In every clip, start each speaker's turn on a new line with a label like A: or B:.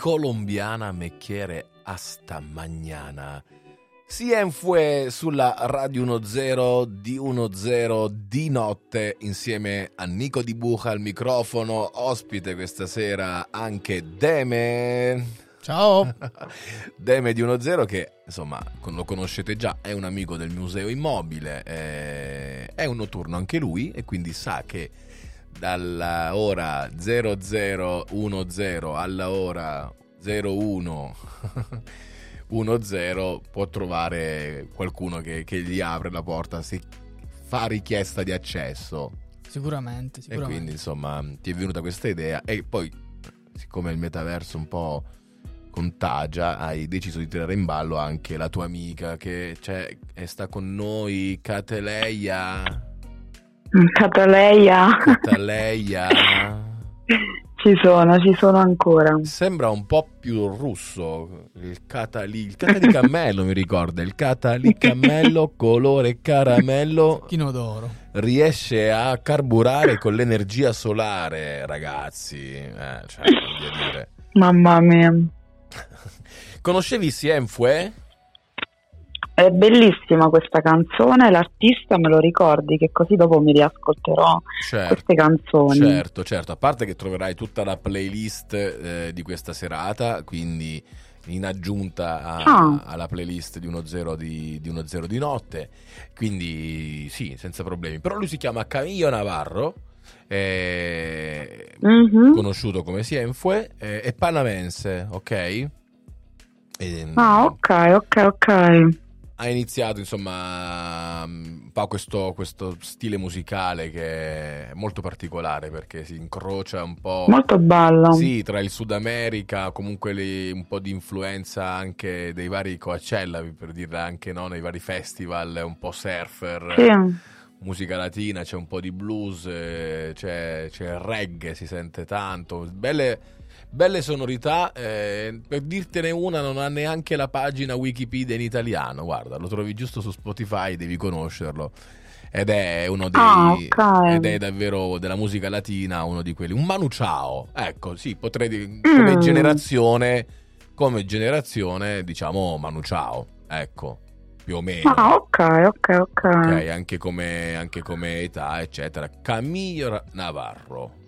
A: colombiana me quiere hasta mañana. Sienfue sulla Radio 10 di 10 di notte insieme a Nico Di Buca al microfono, ospite questa sera anche Deme.
B: Ciao!
A: Deme di 10 che insomma lo conoscete già, è un amico del Museo Immobile, è, è un notturno anche lui e quindi sa che dalla ora 0010 alla ora 01 10 può trovare qualcuno che, che, gli apre la porta se fa richiesta di accesso.
B: Sicuramente, sicuramente.
A: E quindi insomma ti è venuta questa idea e poi siccome il metaverso un po' contagia, hai deciso di tirare in ballo anche la tua amica che sta con noi, Cateleia.
C: Cataleia.
A: Cataleia.
C: Ci sono, ci sono ancora.
A: Sembra un po' più russo. Il catali, il cata di cammello mi ricorda. Il cata di cammello colore caramello.
B: Chino d'oro.
A: Riesce a carburare con l'energia solare, ragazzi. Eh, cioè.
C: Mamma mia.
A: Conoscevi Sienfue?
C: È bellissima questa canzone, l'artista me lo ricordi che così dopo mi riascolterò certo, queste canzoni.
A: Certo, certo, a parte che troverai tutta la playlist eh, di questa serata, quindi in aggiunta a, ah. alla playlist di uno, zero di, di uno zero di notte, quindi sì, senza problemi. Però lui si chiama Camillo Navarro, eh, mm-hmm. conosciuto come Sienfue, eh, è panamense, ok? E,
C: ah, ok, ok, ok
A: ha iniziato insomma un po' questo, questo, stile musicale che è molto particolare perché si incrocia un po'
C: molto bello
A: sì, tra il Sud America comunque le, un po' di influenza anche dei vari Coachella per dirla anche no, nei vari festival un po' surfer
C: sì.
A: musica latina c'è un po' di blues c'è, c'è il reggae si sente tanto belle belle sonorità. Eh, per dirtene una, non ha neanche la pagina Wikipedia in italiano. Guarda, lo trovi giusto su Spotify, devi conoscerlo. Ed è uno dei. Ah, okay. Ed è davvero della musica latina, uno di quelli. Un Manu Ciao. Ecco, sì, potrei dire. Come mm. generazione. Come generazione, diciamo Manu Ciao. Ecco più o meno.
C: Ah, ok, ok, ok.
A: Ok, anche come, anche come età, eccetera. Camillo Navarro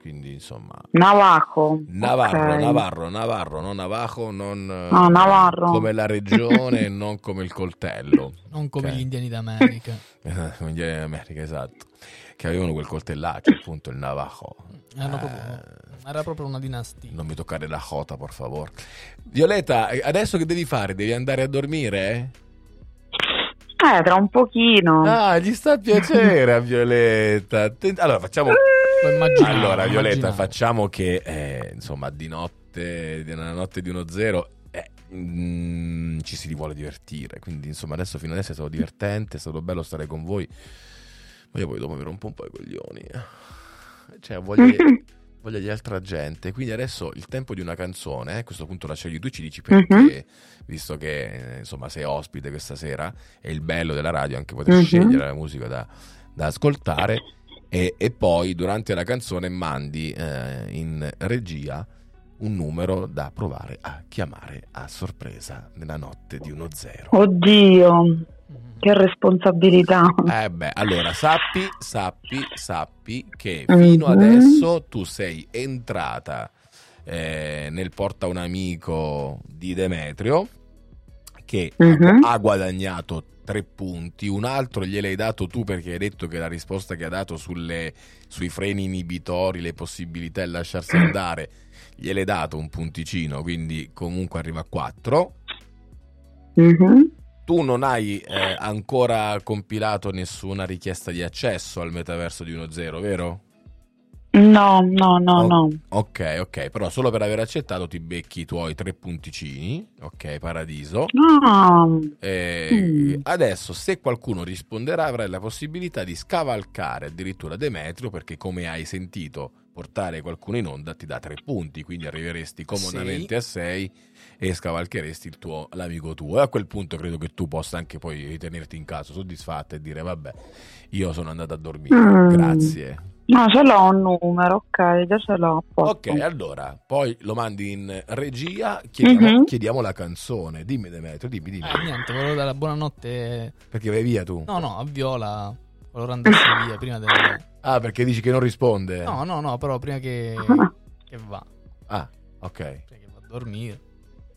A: quindi insomma
C: Navajo
A: Navarro, okay. Navarro, Navarro, non Navajo, non
C: no, Navarro.
A: come la regione e non come il coltello.
B: Non come okay. gli indiani d'America.
A: come gli indiani d'America, esatto. Che avevano quel coltellaccio, appunto, il Navajo.
B: Eh, proprio, era proprio una dinastia.
A: Non mi toccare la jota, per favore. Violetta, adesso che devi fare? Devi andare a dormire?
C: Eh, tra un pochino.
A: Ah, gli sta a piacere a Violetta. Allora, facciamo... Allora, Violetta, immaginavo. facciamo che, eh, insomma, di notte, nella notte di uno zero, eh, mm, ci si vuole divertire. Quindi, insomma, adesso fino adesso è stato divertente, è stato bello stare con voi. Ma io poi dopo mi rompo un po' i coglioni. Cioè, voglio, voglia di altra gente. Quindi adesso il tempo di una canzone, a questo punto la scegli tu, ci dici perché, uh-huh. visto che eh, insomma sei ospite questa sera, è il bello della radio anche poter uh-huh. scegliere la musica da, da ascoltare. E, e, poi durante la canzone mandi eh, in regia un numero da provare a chiamare a sorpresa nella notte di uno zero.
C: Oddio, che responsabilità.
A: Eh beh, allora sappi, sappi, sappi che fino mm-hmm. adesso tu sei entrata eh, nel porta un amico di Demetrio che mm-hmm. ha guadagnato tre punti, un altro gliel'hai dato tu perché hai detto che la risposta che ha dato sulle, sui freni inibitori, le possibilità di lasciarsi andare, gliel'hai dato un punticino, quindi comunque arriva a 4. Mm-hmm. Tu non hai eh, ancora compilato nessuna richiesta di accesso al metaverso di 1.0, vero?
C: No, no, no, oh, no.
A: Ok, ok, però solo per aver accettato ti becchi i tuoi tre punticini, ok, paradiso.
C: No.
A: E mm. Adesso, se qualcuno risponderà, avrai la possibilità di scavalcare addirittura Demetrio, perché come hai sentito, portare qualcuno in onda ti dà tre punti, quindi arriveresti comodamente sì. a sei e scavalcheresti il tuo, l'amico tuo. E a quel punto credo che tu possa anche poi ritenerti in caso soddisfatta e dire, vabbè, io sono andato a dormire, mm. grazie
C: No, ce l'ho un numero, ok, già ce l'ho.
A: Ok, allora, poi lo mandi in regia, chiediamo, mm-hmm. chiediamo la canzone. Dimmi Demetrio, dimmi, dimmi.
B: Eh, niente, volevo dare la buonanotte.
A: Perché vai via tu?
B: No, no, a Viola. Volevo andarsi via prima del...
A: Ah, perché dici che non risponde?
B: No, no, no, però prima che, che va.
A: Ah, ok.
B: Prima che va a dormire.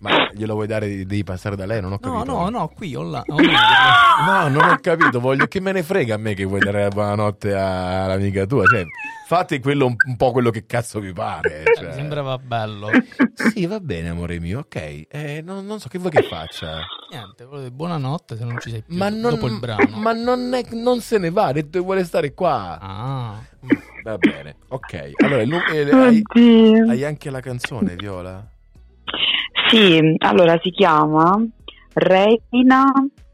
A: Ma glielo vuoi dare, devi passare da lei? Non ho capito.
B: No, no, no, qui o là.
A: no, non ho capito. Voglio che me ne frega a me che vuoi dare la buonanotte all'amica tua. Cioè, fate quello, un, po' quello che cazzo vi pare.
B: Eh,
A: cioè.
B: Mi sembrava bello.
A: Sì, va bene, amore mio, ok. Eh, non, non, so che vuoi che faccia.
B: Niente, volevo dire buonanotte se non ci sei più ma non, dopo il brano.
A: Ma non, è, non se ne va, ha detto che vuole stare qua.
B: Ah.
A: Va bene, ok. Allora, eh, hai, hai anche la canzone, Viola?
C: Sì, allora si chiama Reina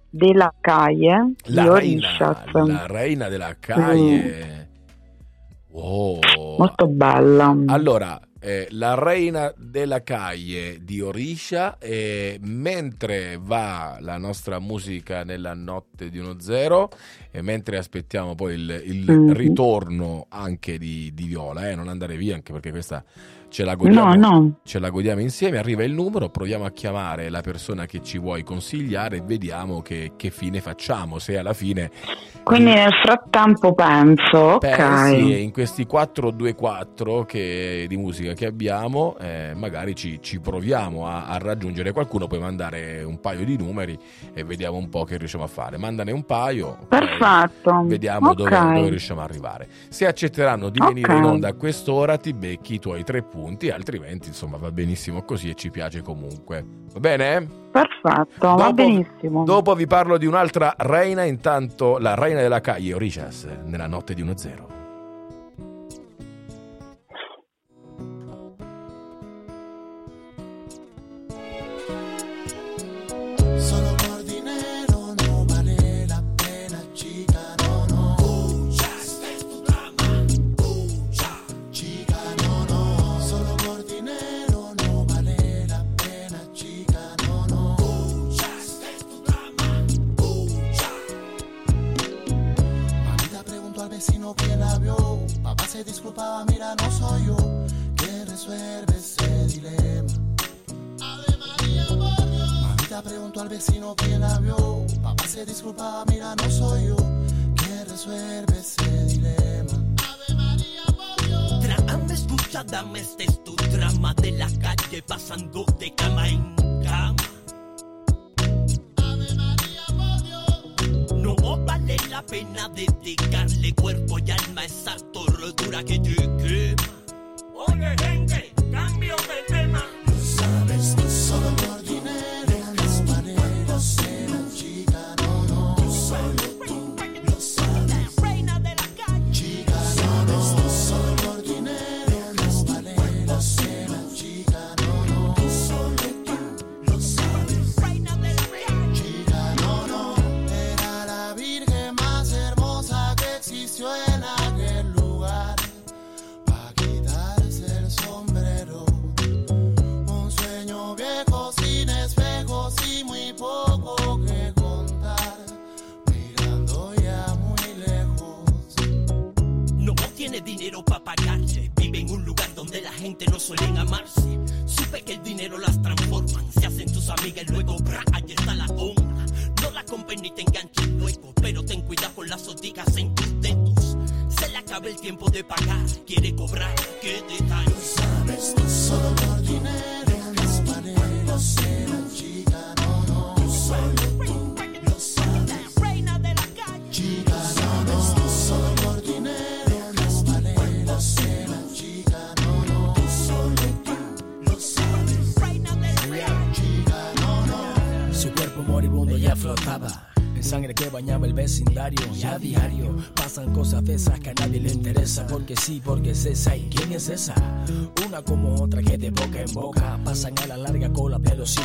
C: della Calle
A: la di Orishas. La Reina della Calle. Mm. Wow.
C: Molto bella.
A: Allora, eh, la Reina della Calle di Orisha, eh, mentre va la nostra musica nella notte di uno zero e mentre aspettiamo poi il, il mm. ritorno anche di, di Viola, eh, non andare via anche perché questa ce la, godiamo, no, no. ce la godiamo insieme, arriva il numero, proviamo a chiamare la persona che ci vuoi consigliare e vediamo che, che fine facciamo, se alla fine...
C: Quindi nel frattempo penso, pensi,
A: ok. in questi 4-2-4 che, di musica che abbiamo, eh, magari ci, ci proviamo a, a, raggiungere qualcuno, puoi mandare un paio di numeri e vediamo un po' che riusciamo a fare. Mandane un paio,
C: perfetto.
A: Vediamo okay. dove, dove, riusciamo ad arrivare. Se accetteranno di venire okay. in onda a quest'ora, ti becchi i tuoi tre punti altrimenti insomma va benissimo così e ci piace comunque. Va bene?
C: Perfetto, dopo, va benissimo.
A: Dopo vi parlo di un'altra reina, intanto la reina della Caglio, Orishas, nella notte di 1-0.
D: se disculpaba, mira, no soy yo que resuelve ese dilema. Ave María, por Mamita preguntó al vecino quién la vio. Papá se disculpaba, mira, no soy yo que resuelve ese dilema. Ave María, por
E: Dios. Escucha, dame, este es tu drama
D: de la calle, pasando de cama en cama. No vale la pena dedicarle cuerpo y alma exacto dura que gente, cambio de tema.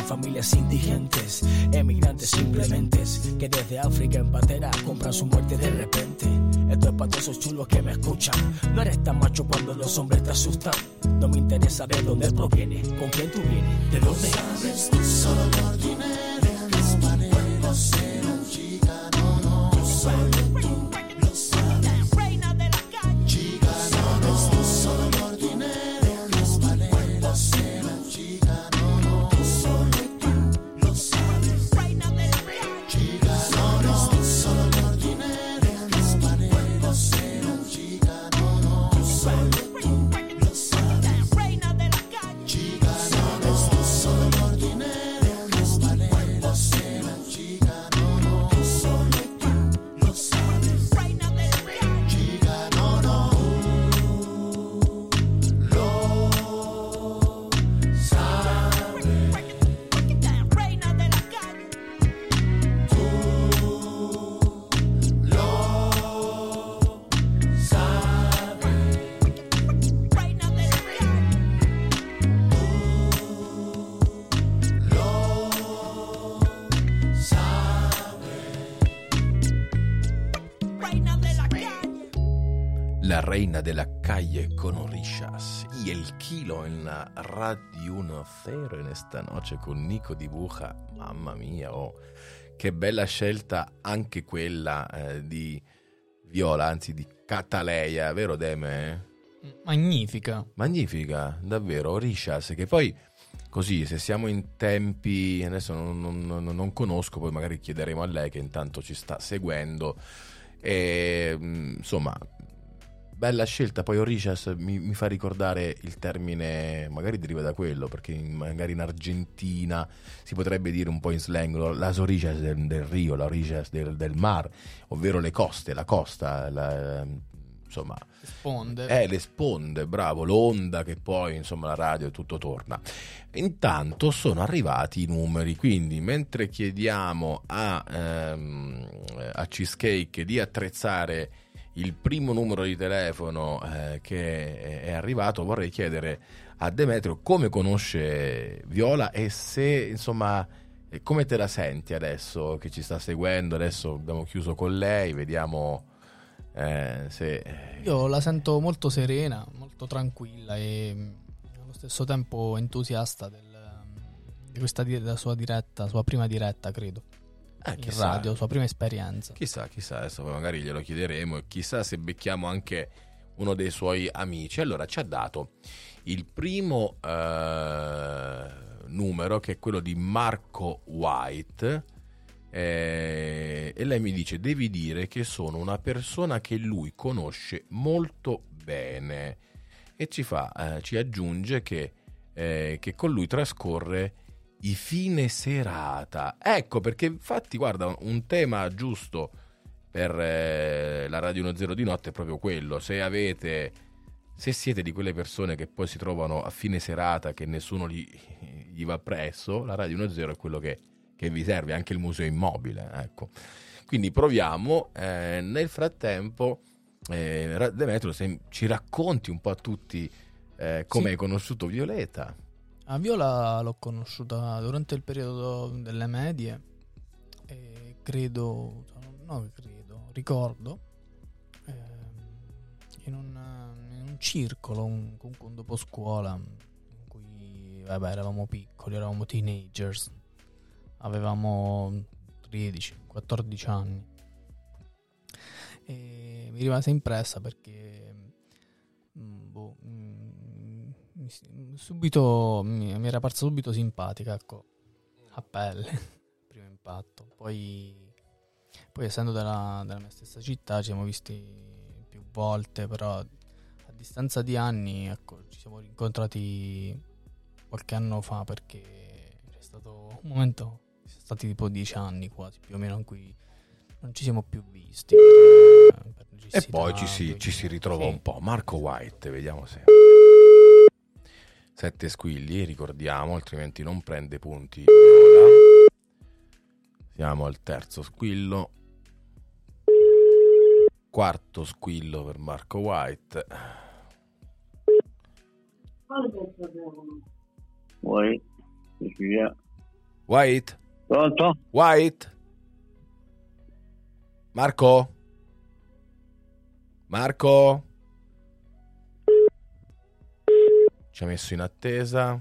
D: Familias indigentes, emigrantes simplemente que desde África en patera compran su muerte de repente. Esto es para todos esos chulos que me escuchan. No eres tan macho cuando los hombres te asustan. No me interesa de dónde proviene, con quién tú vienes, de dónde.
F: Sabes tú solo por dinero,
A: calle con Orishas y el kilo en la Radio 1-0 in esta noche con Nico Di Buja. Mamma mia, oh, che bella scelta anche quella eh, di Viola, anzi di Cataleia, vero Deme?
B: Magnifica.
A: Magnifica, davvero. Orishas, che poi così, se siamo in tempi, adesso non, non, non conosco, poi magari chiederemo a lei che intanto ci sta seguendo. E, insomma, bella scelta. Poi Orishas mi, mi, fa ricordare il termine, magari deriva da quello, perché in, magari in Argentina si potrebbe dire un po' in slang las orishas del, del rio, la orishas del, del mar, ovvero le coste, la costa, la, insomma,
B: le sponde.
A: Eh, le sponde, bravo, l'onda che poi, insomma, la radio e tutto torna. Intanto sono arrivati i numeri, quindi mentre chiediamo a, ehm, a Cheesecake di attrezzare il primo numero di telefono eh, che è arrivato, vorrei chiedere a Demetrio come conosce Viola e se insomma come te la senti adesso che ci sta seguendo. Adesso abbiamo chiuso con lei, vediamo eh, se.
B: Io la sento molto serena, molto tranquilla e allo stesso tempo entusiasta del, di questa della sua diretta, sua prima diretta, credo
A: eh,
B: in radio, sua prima esperienza.
A: Chissà, chissà, adesso magari glielo chiederemo e chissà se becchiamo anche uno dei suoi amici. Allora ci ha dato il primo eh, numero che è quello di Marco White eh, e lei mi dice devi dire che sono una persona che lui conosce molto bene e ci fa, eh, ci aggiunge che, eh, che con lui trascorre i fine serata. Ecco perché infatti guarda un tema giusto per eh, la Radio 10 di notte è proprio quello. Se avete se siete di quelle persone che poi si trovano a fine serata che nessuno gli, gli va presso, la Radio 10 è quello che, che, vi serve, anche il museo immobile. Ecco. Quindi proviamo. Eh, nel frattempo, eh, Demetrio, se ci racconti un po' a tutti eh, come sì. hai conosciuto Violeta.
B: A Viola l'ho conosciuta durante il periodo delle medie e credo, no credo, ricordo, eh, in, un, in, un, circolo, un, comunque un dopo scuola, in cui vabbè, eravamo piccoli, eravamo teenagers, avevamo 13-14 anni. E mi rimase impressa perché subito mi, mi, era parsa subito simpatica, ecco, a pelle, primo impatto. Poi, poi essendo della, della, mia stessa città ci siamo visti più volte, però a distanza di anni, ecco, ci siamo rincontrati qualche anno fa perché c'è stato un momento, sono stati tipo dieci anni quasi più o meno in cui non ci siamo più visti.
A: E poi ci si, ci si ritrova sì. un po'. Marco White, vediamo se... Sette squilli, ricordiamo, altrimenti non prende punti. Siamo al terzo squillo. Quarto squillo per Marco White.
G: White.
A: White.
G: Pronto?
A: White. Marco? Marco? Ci ha messo in attesa.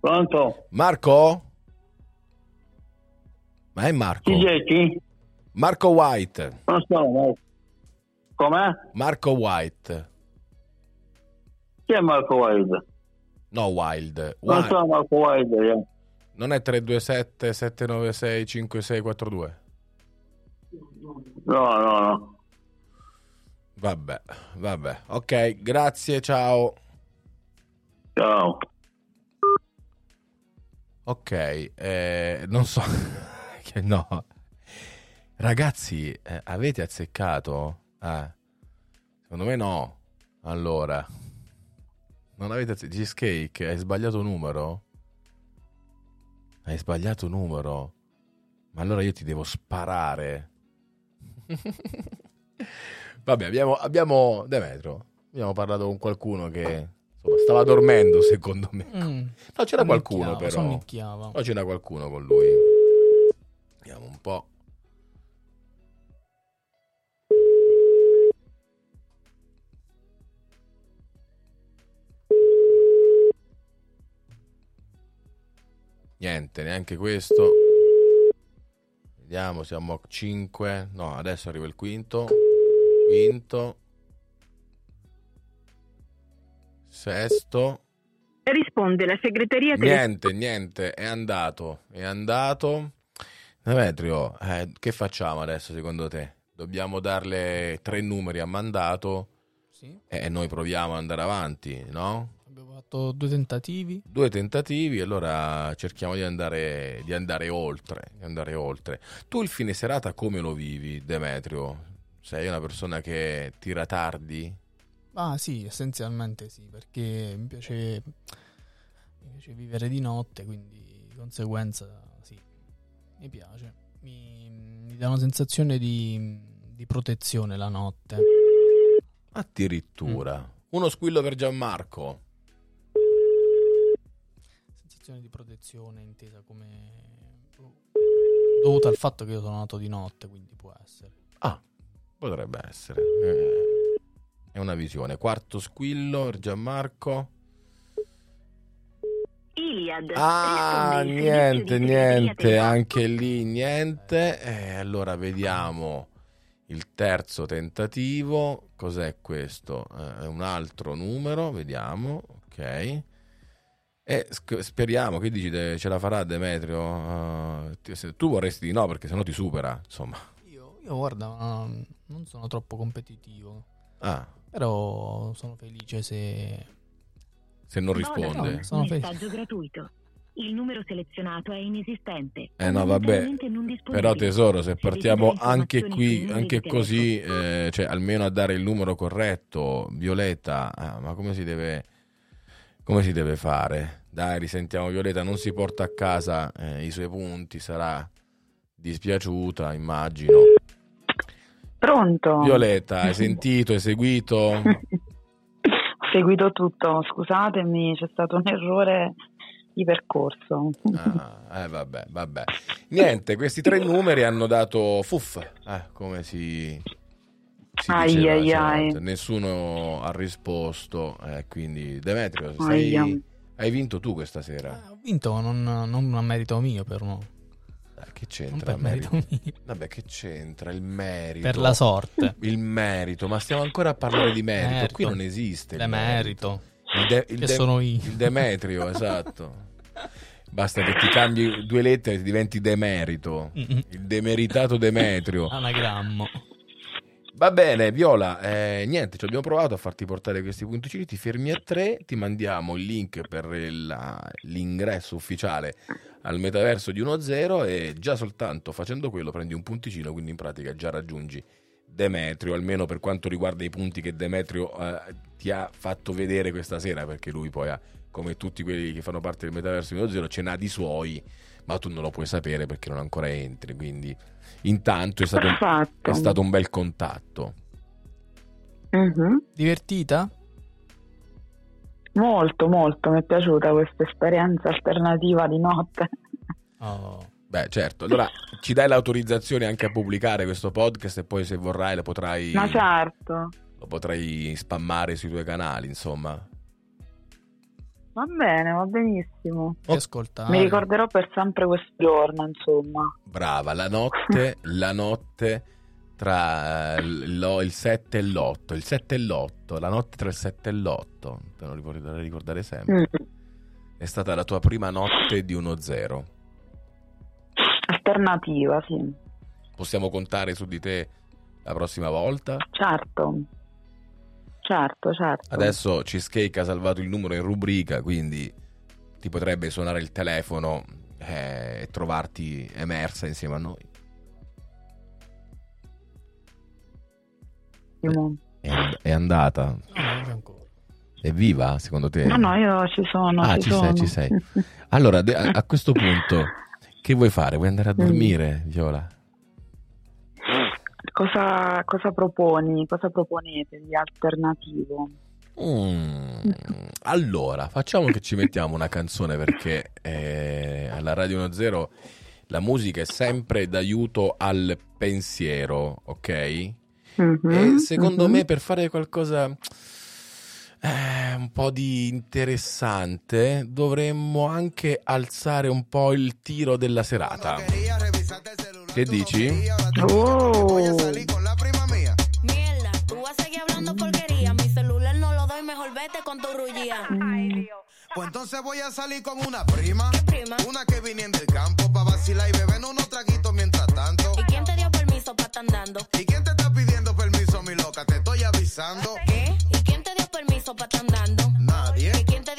G: Pronto?
A: Marco? Ma è Marco?
G: Chi è chi?
A: Marco White.
G: Non so, com'è?
A: Marco White.
G: Chi è Marco White?
A: No, Wild.
G: Non Wild. so Marco White. Yeah.
A: Non è 327 796 5642?
G: No, no, no.
A: Vabbè, vabbè. Ok, grazie, ciao.
G: Ciao.
A: Ok, eh, non so. che no. Ragazzi, eh, avete azzeccato? Eh. Secondo me no. Allora. Non avete azzeccato. Cheesecake, hai sbagliato numero? Hai sbagliato numero? Ma allora io ti devo sparare. Vabbè, abbiamo, abbiamo Demetro. Abbiamo parlato con qualcuno che Stava dormendo, secondo me. Mm. No, c'era qualcuno però. Sonnicchiava. No, c'era qualcuno con lui. Vediamo un po'. Niente, neanche questo. Vediamo, siamo a 5. No, adesso arriva il quinto. Quinto. Sesto.
H: Risponde la segreteria
A: Niente, niente, è andato, è andato. Demetrio, eh, che facciamo adesso secondo te? Dobbiamo darle tre numeri a mandato
B: Sì.
A: e noi proviamo ad andare avanti, no?
B: Abbiamo fatto due tentativi.
A: Due tentativi, allora cerchiamo di andare, di andare oltre, di andare oltre. Tu il fine serata come lo vivi, Demetrio? Sei una persona che tira tardi?
B: Ah sì, essenzialmente sì, perché mi piace, mi piace vivere di notte, quindi di conseguenza sì, mi piace. Mi, mi dà una sensazione di, di protezione la notte.
A: Addirittura. Uno squillo per Gianmarco.
B: Sensazione di protezione intesa come... dovuta al fatto che io sono nato di notte, quindi può essere.
A: Ah, potrebbe essere. Eh, È una visione. Quarto squillo Gianmarco.
H: Iliad.
A: Ah, niente, niente,
H: telefonica.
A: anche lì niente. E allora vediamo il terzo tentativo. Cos'è questo? Eh, È un altro numero, vediamo. Ok. E sc- speriamo, che dici, de- ce la farà Demetrio? Uh, ti- se- tu vorresti di no, perché sennò ti supera, insomma.
B: Io, io guarda, non sono troppo competitivo,
A: Ah,
B: però sono felice se...
A: se non risponde.
B: Sono felice.
H: Messaggio gratuito. Il numero selezionato è inesistente.
A: Eh no, vabbè. Però tesoro, se partiamo anche qui, anche così, eh, cioè almeno a dare il numero corretto, Violetta, ah, ma come si deve, come si deve fare? Dai, risentiamo Violetta, non si porta a casa eh, i suoi punti, sarà dispiaciuta, immagino.
C: Pronto?
A: Violetta, hai sentito, hai seguito?
C: Ho seguito tutto, scusatemi, c'è stato un errore di percorso.
A: Ah, eh, vabbè, vabbè. Niente, questi tre numeri hanno dato fuff, eh, come si, si
C: Ai,
A: diceva
C: ai,
A: una
C: ai.
A: Nessuno ha risposto, eh, quindi Demetrio, sei- hai vinto tu questa sera.
B: Eh, ho vinto non, non a merito mio, però.
A: Dai, che c'entra il merito?
B: merito.
A: Vabbè, che c'entra il merito?
B: Per la sorte.
A: Il merito, ma stiamo ancora a parlare di merito.
B: Merito.
A: Qui non esiste. il
B: L'emerito.
A: Il, de- il
B: Che
A: de-
B: sono io.
A: Il Demetrio, esatto. Basta che ti cambi due lettere e diventi Demerito.
B: Mm-mm.
A: Il demeritato Demetrio.
B: Anagrammo.
A: Va bene, Viola, eh, niente, ci abbiamo provato a farti portare questi punticini, ti fermi a tre, ti mandiamo il link per la- l'ingresso ufficiale al metaverso di 1.0 e già soltanto facendo quello prendi un punticino, quindi in pratica già raggiungi Demetrio, almeno per quanto riguarda i punti che Demetrio eh, ti ha fatto vedere questa sera, perché lui poi ha, come tutti quelli che fanno parte del metaverso di 1.0, ce n'ha di suoi, ma tu non lo puoi sapere perché non ancora entri, quindi intanto è stato, è stato un bel contatto.
C: Mhm.
B: Divertita?
C: Molto, molto, mi è piaciuta questa esperienza alternativa di notte.
B: Oh.
A: Beh, certo. Allora ci dai l'autorizzazione anche a pubblicare questo podcast e poi se vorrai lo potrai,
C: Ma certo,
A: lo potrai spammare sui tuoi canali, insomma.
C: va bene, va benissimo.
B: Ti ascoltare.
C: Mi ricorderò per sempre questo giorno, insomma.
A: Brava, la notte, la notte tra il, lo- il 7 e l'8, il 7 e l'8, la notte tra il 7 e l'8, te lo ricorderai ricordare sempre.
C: Mm.
A: È stata la tua prima notte di 1-0.
C: Alternativa, sì.
A: Possiamo contare su di te la prossima volta?
C: Certo. Certo, certo.
A: Adesso Cheesecake ha salvato il numero in rubrica, quindi ti potrebbe suonare il telefono eh, e trovarti emersa insieme a noi.
C: Ottimo.
A: È, è andata.
B: Ancora.
A: È viva, secondo te?
C: No, no, io ci sono.
A: Ah,
C: ci,
A: ci
C: sono.
A: sei, ci sei. Allora, a, a questo punto, che vuoi fare? Vuoi andare a dormire, Viola?
C: Cosa, cosa proponi? Cosa proponete di alternativo?
A: Mm, Allora, facciamo che ci mettiamo una canzone perché eh, alla Radio 10 la musica è sempre d'aiuto al pensiero, ok?
C: Mhm,
A: E secondo
C: mhm.
A: me per fare qualcosa eh, un po' di interessante, dovremmo anche alzare un po' il tiro della serata. Che dici?
C: Oh.
I: Pues entonces voy a salir con una prima.
J: ¿Qué prima?
I: Una que viniendo del campo pa' vacilar y beber unos traguitos mientras tanto.
J: ¿Y quién te dio
I: ¿Y quién te está pidiendo permiso, mi loca? Te estoy avisando.
J: ¿Qué? ¿Y quién te dio permiso para estar andando?
I: Nadie.
J: ¿Y quién te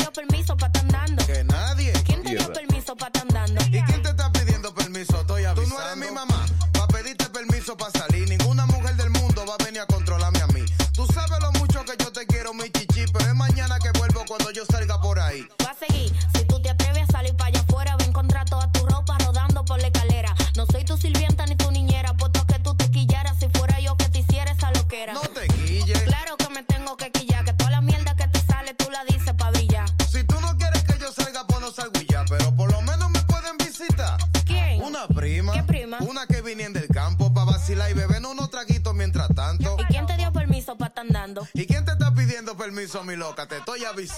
J: Te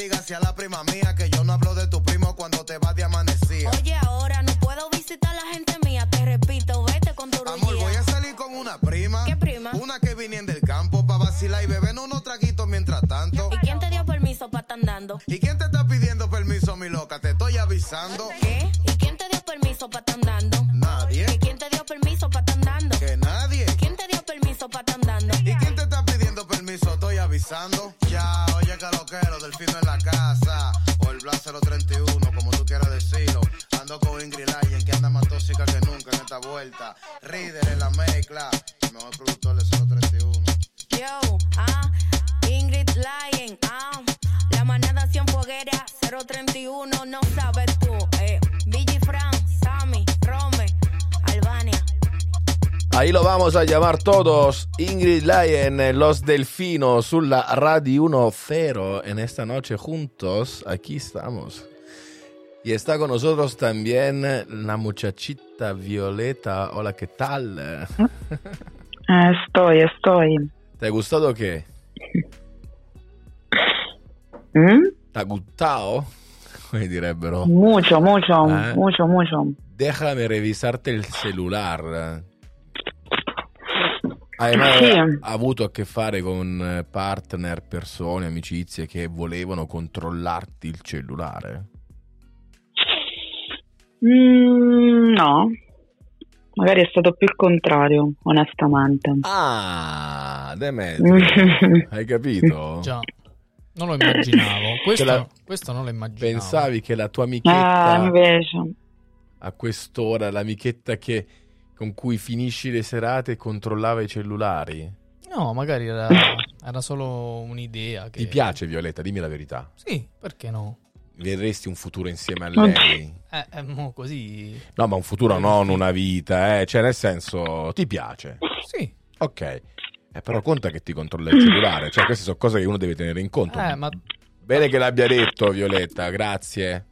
I: digas así a la prima mía que yo no hablo de tu primo cuando te vas de amanecida.
J: Oye, ahora no puedo visitar a la gente mía. Te repito, vete con tu
I: Amor, voy a salir con una prima.
J: ¿Qué prima?
I: Una que viniendo del campo pa' vacilar y beber unos traguitos mientras tanto.
J: ¿Y quién te dio permiso para estar andando?
I: ¿Y quién te está pidiendo permiso, mi loca? Te estoy avisando.
J: ¿Qué? ¿Y quién te dio permiso para estar andando?
I: Nadie.
J: ¿Y quién te dio permiso para estar andando?
I: Que nadie.
J: ¿Quién te dio permiso para estar andando?
I: ¿Y quién te está pidiendo permiso? Estoy avisando. Ya, oye, que lo quiero, delfino en la casa. O el Blaster 31, como tú quieras decirlo. Ando con Ingrid Lyon, que anda más tóxica que nunca en esta vuelta. Reader en la mezcla. El mejor productor de 031.
J: Yo, ah, Ingrid Lyon, ah, la manada Cienfueguera 031, no sabes tú, eh, Billy Fran,
A: Ahí lo vamos a llamar todos. Ingrid Lyon, eh, Los Delfinos, sulla Radio 1.0. En esta noche juntos, aquí estamos. Y está con nosotros también la muchachita Violeta. Hola, ¿qué tal?
C: Eh, estoy, estoy.
A: ¿Te ha gustado qué?
C: ¿Mm?
A: ¿Te ha gustado? Come direbbero.
C: Mucho, mucho,
A: Eh.
C: mucho, mucho.
A: Déjame revisarte il cellulare. Hai mai
C: Sì.
A: avuto a che fare con eh, partner, persone, amicizie che volevano controllarti il cellulare?
C: Mm, no, magari è stato più il contrario, onestamente.
A: Ah, Demetrio, hai capito?
B: Già, non lo immaginavo. Questo,
A: la-
B: questo non lo immaginavo.
A: Pensavi che la tua
C: Ah,
A: amichetta
C: invece.
A: a quest'ora, l'amichetta che, con cui finisci le serate controllava i cellulari?
B: No, magari era, era solo un'idea. Che...
A: Ti piace Violetta? Dimmi la verità.
B: Sì, perché no?
A: Vedresti un futuro insieme a lei?
B: Eh, eh, mo così...
A: No, ma un futuro non una vita, eh. Cioè, nel senso, ti piace.
B: Sì,
A: Ok. Eh, però conta che ti controlla il cellulare. Cioè, queste sono cose che uno deve tenere in conto.
B: eh, ma
A: Bene che l'abbia detto, Violetta, grazie.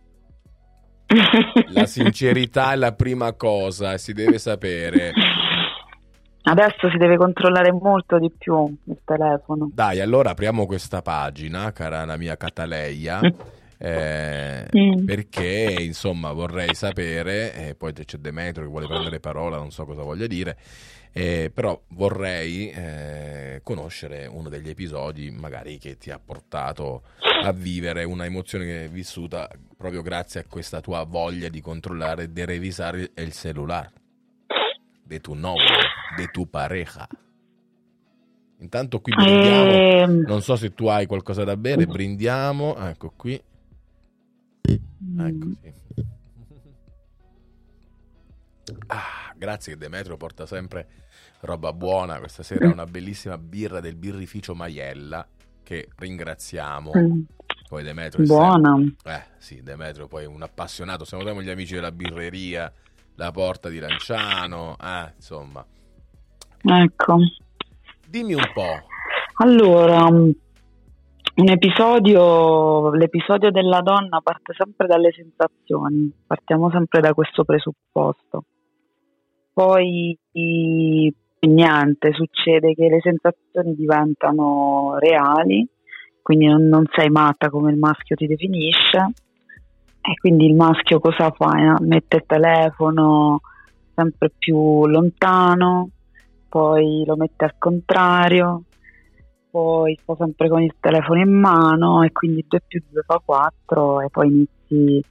A: La sincerità è la prima cosa, si deve sapere.
C: Adesso si deve controllare molto di più il telefono.
A: Dai, allora apriamo questa pagina, cara la mia Cataleia. eh,
C: Mm.
A: perché insomma vorrei sapere, e poi c'è Demetrio che vuole prendere parola, non so cosa voglia dire, eh, però vorrei eh, conoscere uno degli episodi magari che ti ha portato a vivere una emozione che hai vissuta proprio grazie a questa tua voglia di controllare e di revisare il cellulare de tu novio, de tu pareja. Intanto qui brindiamo,
C: Ehm,
A: non so se tu hai qualcosa da bere, brindiamo, ecco qui. Ecco, sì. Ah, grazie che Demetrio porta sempre roba buona. Questa sera una bellissima birra del birrificio Maiella che ringraziamo.
C: Mm.
A: Poi Demetrio
C: Buona.
A: sempre- Eh, sì, Demetrio poi un appassionato. Salutiamo gli amici della birreria, la porta di Lanciano, eh, insomma.
C: Ecco.
A: Dimmi un po'.
C: Allora, um, un episodio, l'episodio della donna parte sempre dalle sensazioni, partiamo sempre da questo presupposto. Poi niente, succede che le sensazioni diventano reali, quindi non, non sei matta come il maschio ti definisce, e quindi il maschio cosa fa? Eh, Mette il telefono sempre più lontano, poi lo mette al contrario, poi sta sempre con il telefono in mano e quindi 2 più 2 fa 4 e poi inizi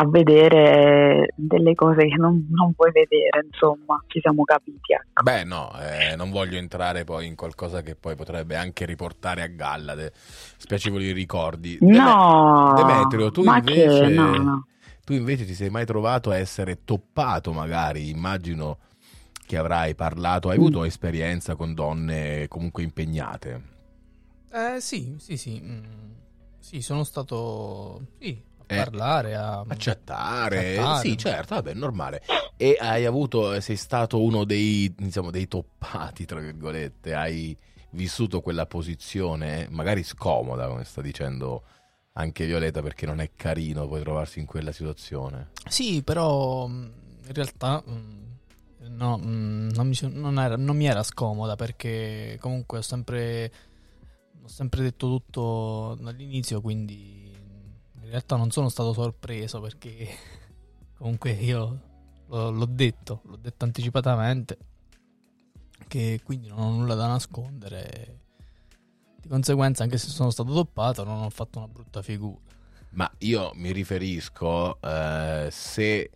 C: a vedere delle cose che non, non vuoi vedere, insomma, ci siamo capiti. Ecco.
A: Beh, no, eh, non voglio entrare poi in qualcosa che poi potrebbe anche riportare a galla de- spiacevoli ricordi. Deme-
C: No,
A: Demetrio, tu
C: ma
A: invece,
C: che no, no.
A: tu invece ti sei mai trovato a essere toppato, magari? Immagino che avrai parlato, hai
C: Mm.
A: avuto esperienza con donne comunque impegnate.
B: Eh sì, sì, sì. mm, sì, sono stato sì,
A: Eh,
B: parlare, a,
A: A chattare,
B: chattare.
A: sì, certo, vabbè, normale. E hai avuto, sei stato uno dei, diciamo, dei toppati, tra virgolette, hai vissuto quella posizione, magari scomoda, come sta dicendo anche Violeta, perché non è carino poi trovarsi in quella situazione.
B: Sì, però mh, in realtà mh, no, mh, non, mi, non era- non mi era scomoda perché comunque ho sempre, ho sempre detto tutto dall'inizio, quindi in realtà non sono stato sorpreso perché comunque io l'ho, detto, l'ho detto anticipatamente, che quindi non ho nulla da nascondere. Di conseguenza, anche se sono stato toppato, non ho fatto una brutta figura.
A: Ma io mi riferisco eh, se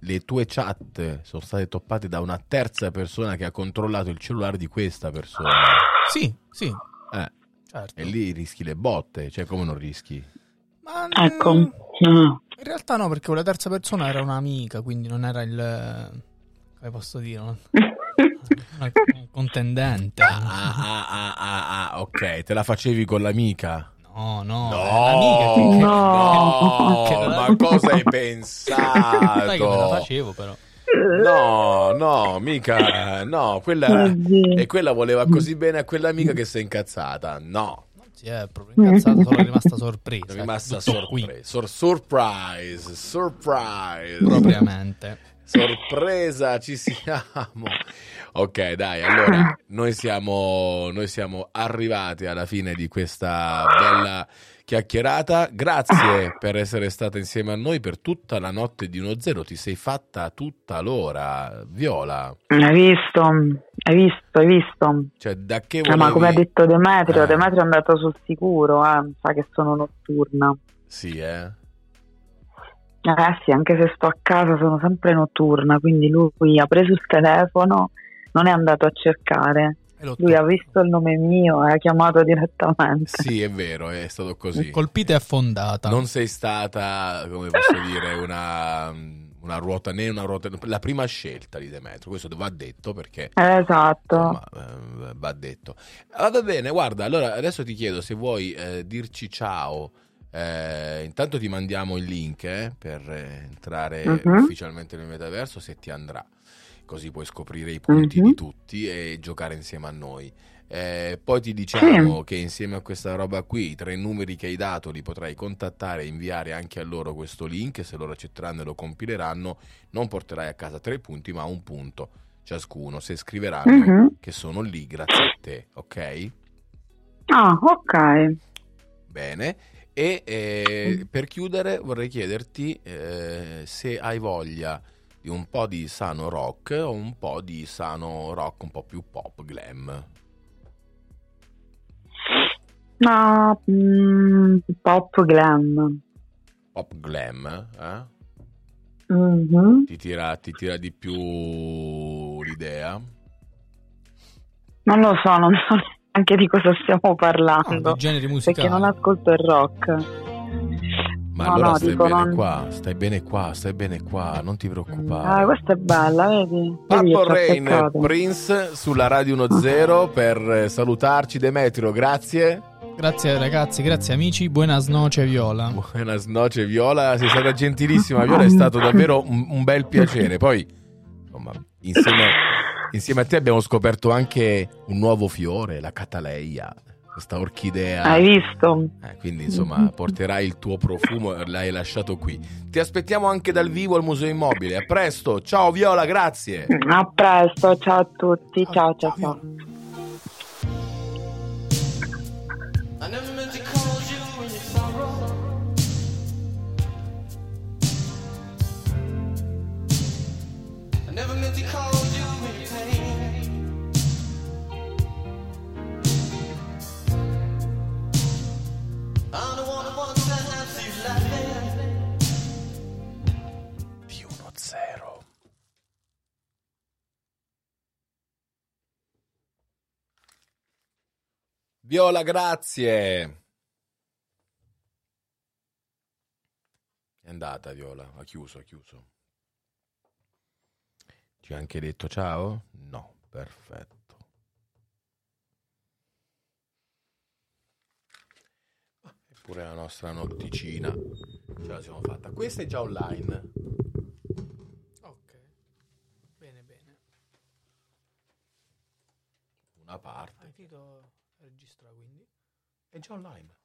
A: le tue chat sono state toppate da una terza persona che ha controllato il cellulare di questa persona.
B: Sì, sì,
A: Eh,
B: certo.
A: e lì rischi le botte, cioè come non rischi?
C: Ecco.
B: mm,
C: Mm.
B: in realtà no, perché quella terza persona era un'amica, quindi non era il. come posso dire? un- una- un contendente.
A: Ah, ah, ah, ah, ah, ok, te la facevi con l'amica?
B: No, no,
A: No,
B: che,
A: no,
B: che- che-
A: ma cosa hai
B: Sai che me la
A: pensato?
B: facevo, però.
A: No, no, mica, no, quella, e quella voleva così bene a quell'amica che si è incazzata, no,
B: Si è proprio incazzato, sono rimasta sorpresa.
A: è rimasta sorpresa, Sur- surprise, surprise,
B: propriamente.
A: sorpresa, ci siamo. Ok, dai, allora noi siamo, noi siamo arrivati alla fine di questa bella chiacchierata. Grazie per essere stata insieme a noi per tutta la notte di 1-0. Ti sei fatta tutta l'ora, Viola.
C: Hai visto? Hai visto? Hai visto?
A: Cioè, da che
C: Eh,
A: volevi...
C: ma come ha detto Demetrio,
A: Eh.
C: Demetrio è andato sul sicuro, eh, sa che sono notturna.
A: Sì, eh?
C: Eh sì, anche se sto a casa sono sempre notturna, quindi lui ha preso il telefono, non è andato a cercare,
B: E l'ho
C: lui ha visto il nome mio e ha chiamato direttamente.
A: Sì, è vero, è stato così.
B: Colpita e affondata.
A: Non sei stata, come posso dire, una, una ruota né una ruota... La prima scelta di Demetrio, questo va detto perché...
C: Esatto.
A: Insomma, eh, va detto. Ah, va bene, guarda, allora adesso ti chiedo se vuoi eh, dirci ciao. Eh, intanto ti mandiamo il link eh, per entrare
C: Mhm.
A: ufficialmente nel metaverso se ti andrà. Così puoi scoprire i punti
C: Mhm.
A: di tutti e giocare insieme a noi. Eh, poi ti diciamo che insieme a questa roba qui, i tre numeri che hai dato li potrai contattare e inviare anche a loro questo link. Se loro accetteranno e lo compileranno, non porterai a casa tre punti, ma un punto ciascuno. Se scriveranno
C: Mhm.
A: che sono lì grazie a te, ok?
C: Ah, ok.
A: Bene. E eh, per chiudere vorrei chiederti eh, se hai voglia di un po' di sano rock o un po' di sano rock un po' più pop, glam.
C: No, mm, pop glam.
A: Pop glam, eh?
C: Mhm.
A: Ti tira, ti tira di più l'idea?
C: Non lo so, non so neanche di cosa stiamo
B: No,
C: parlando.
B: di generi
C: perché
B: musicali.
C: non ascolto il rock.
A: Ma
C: No,
A: allora
C: no,
A: stai bene
C: non-
A: qua, stai bene qua, stai bene qua, non ti
C: Ah,
A: preoccupare.
C: questa è bella, vedi? Ha
A: Rain. Prince sulla Radio 10 per salutarci Demetrio, grazie.
B: Grazie ragazzi, grazie amici, buona snoce Viola.
A: Buona snoce Viola, sei stata gentilissima Viola, è stato davvero un, un bel piacere. Poi, insomma, insieme, insieme a te abbiamo scoperto anche un nuovo fiore, la cataleia, questa orchidea.
C: Hai visto?
A: Eh, quindi insomma porterai il tuo profumo e l'hai lasciato qui. Ti aspettiamo anche dal vivo al Museo Immobile. A presto, ciao Viola, grazie.
C: A presto, ciao a tutti, ciao ciao ciao.
F: I
A: Viola, grazie. È andata Viola, ha chiuso, ha chiuso. Ci ha anche detto ciao? No, perfetto. Eppure la nostra notticina ce la siamo fatta. Questa è già online.
B: Ok. Bene, bene.
A: Una parte.
B: Finito registra quindi?
A: È già online.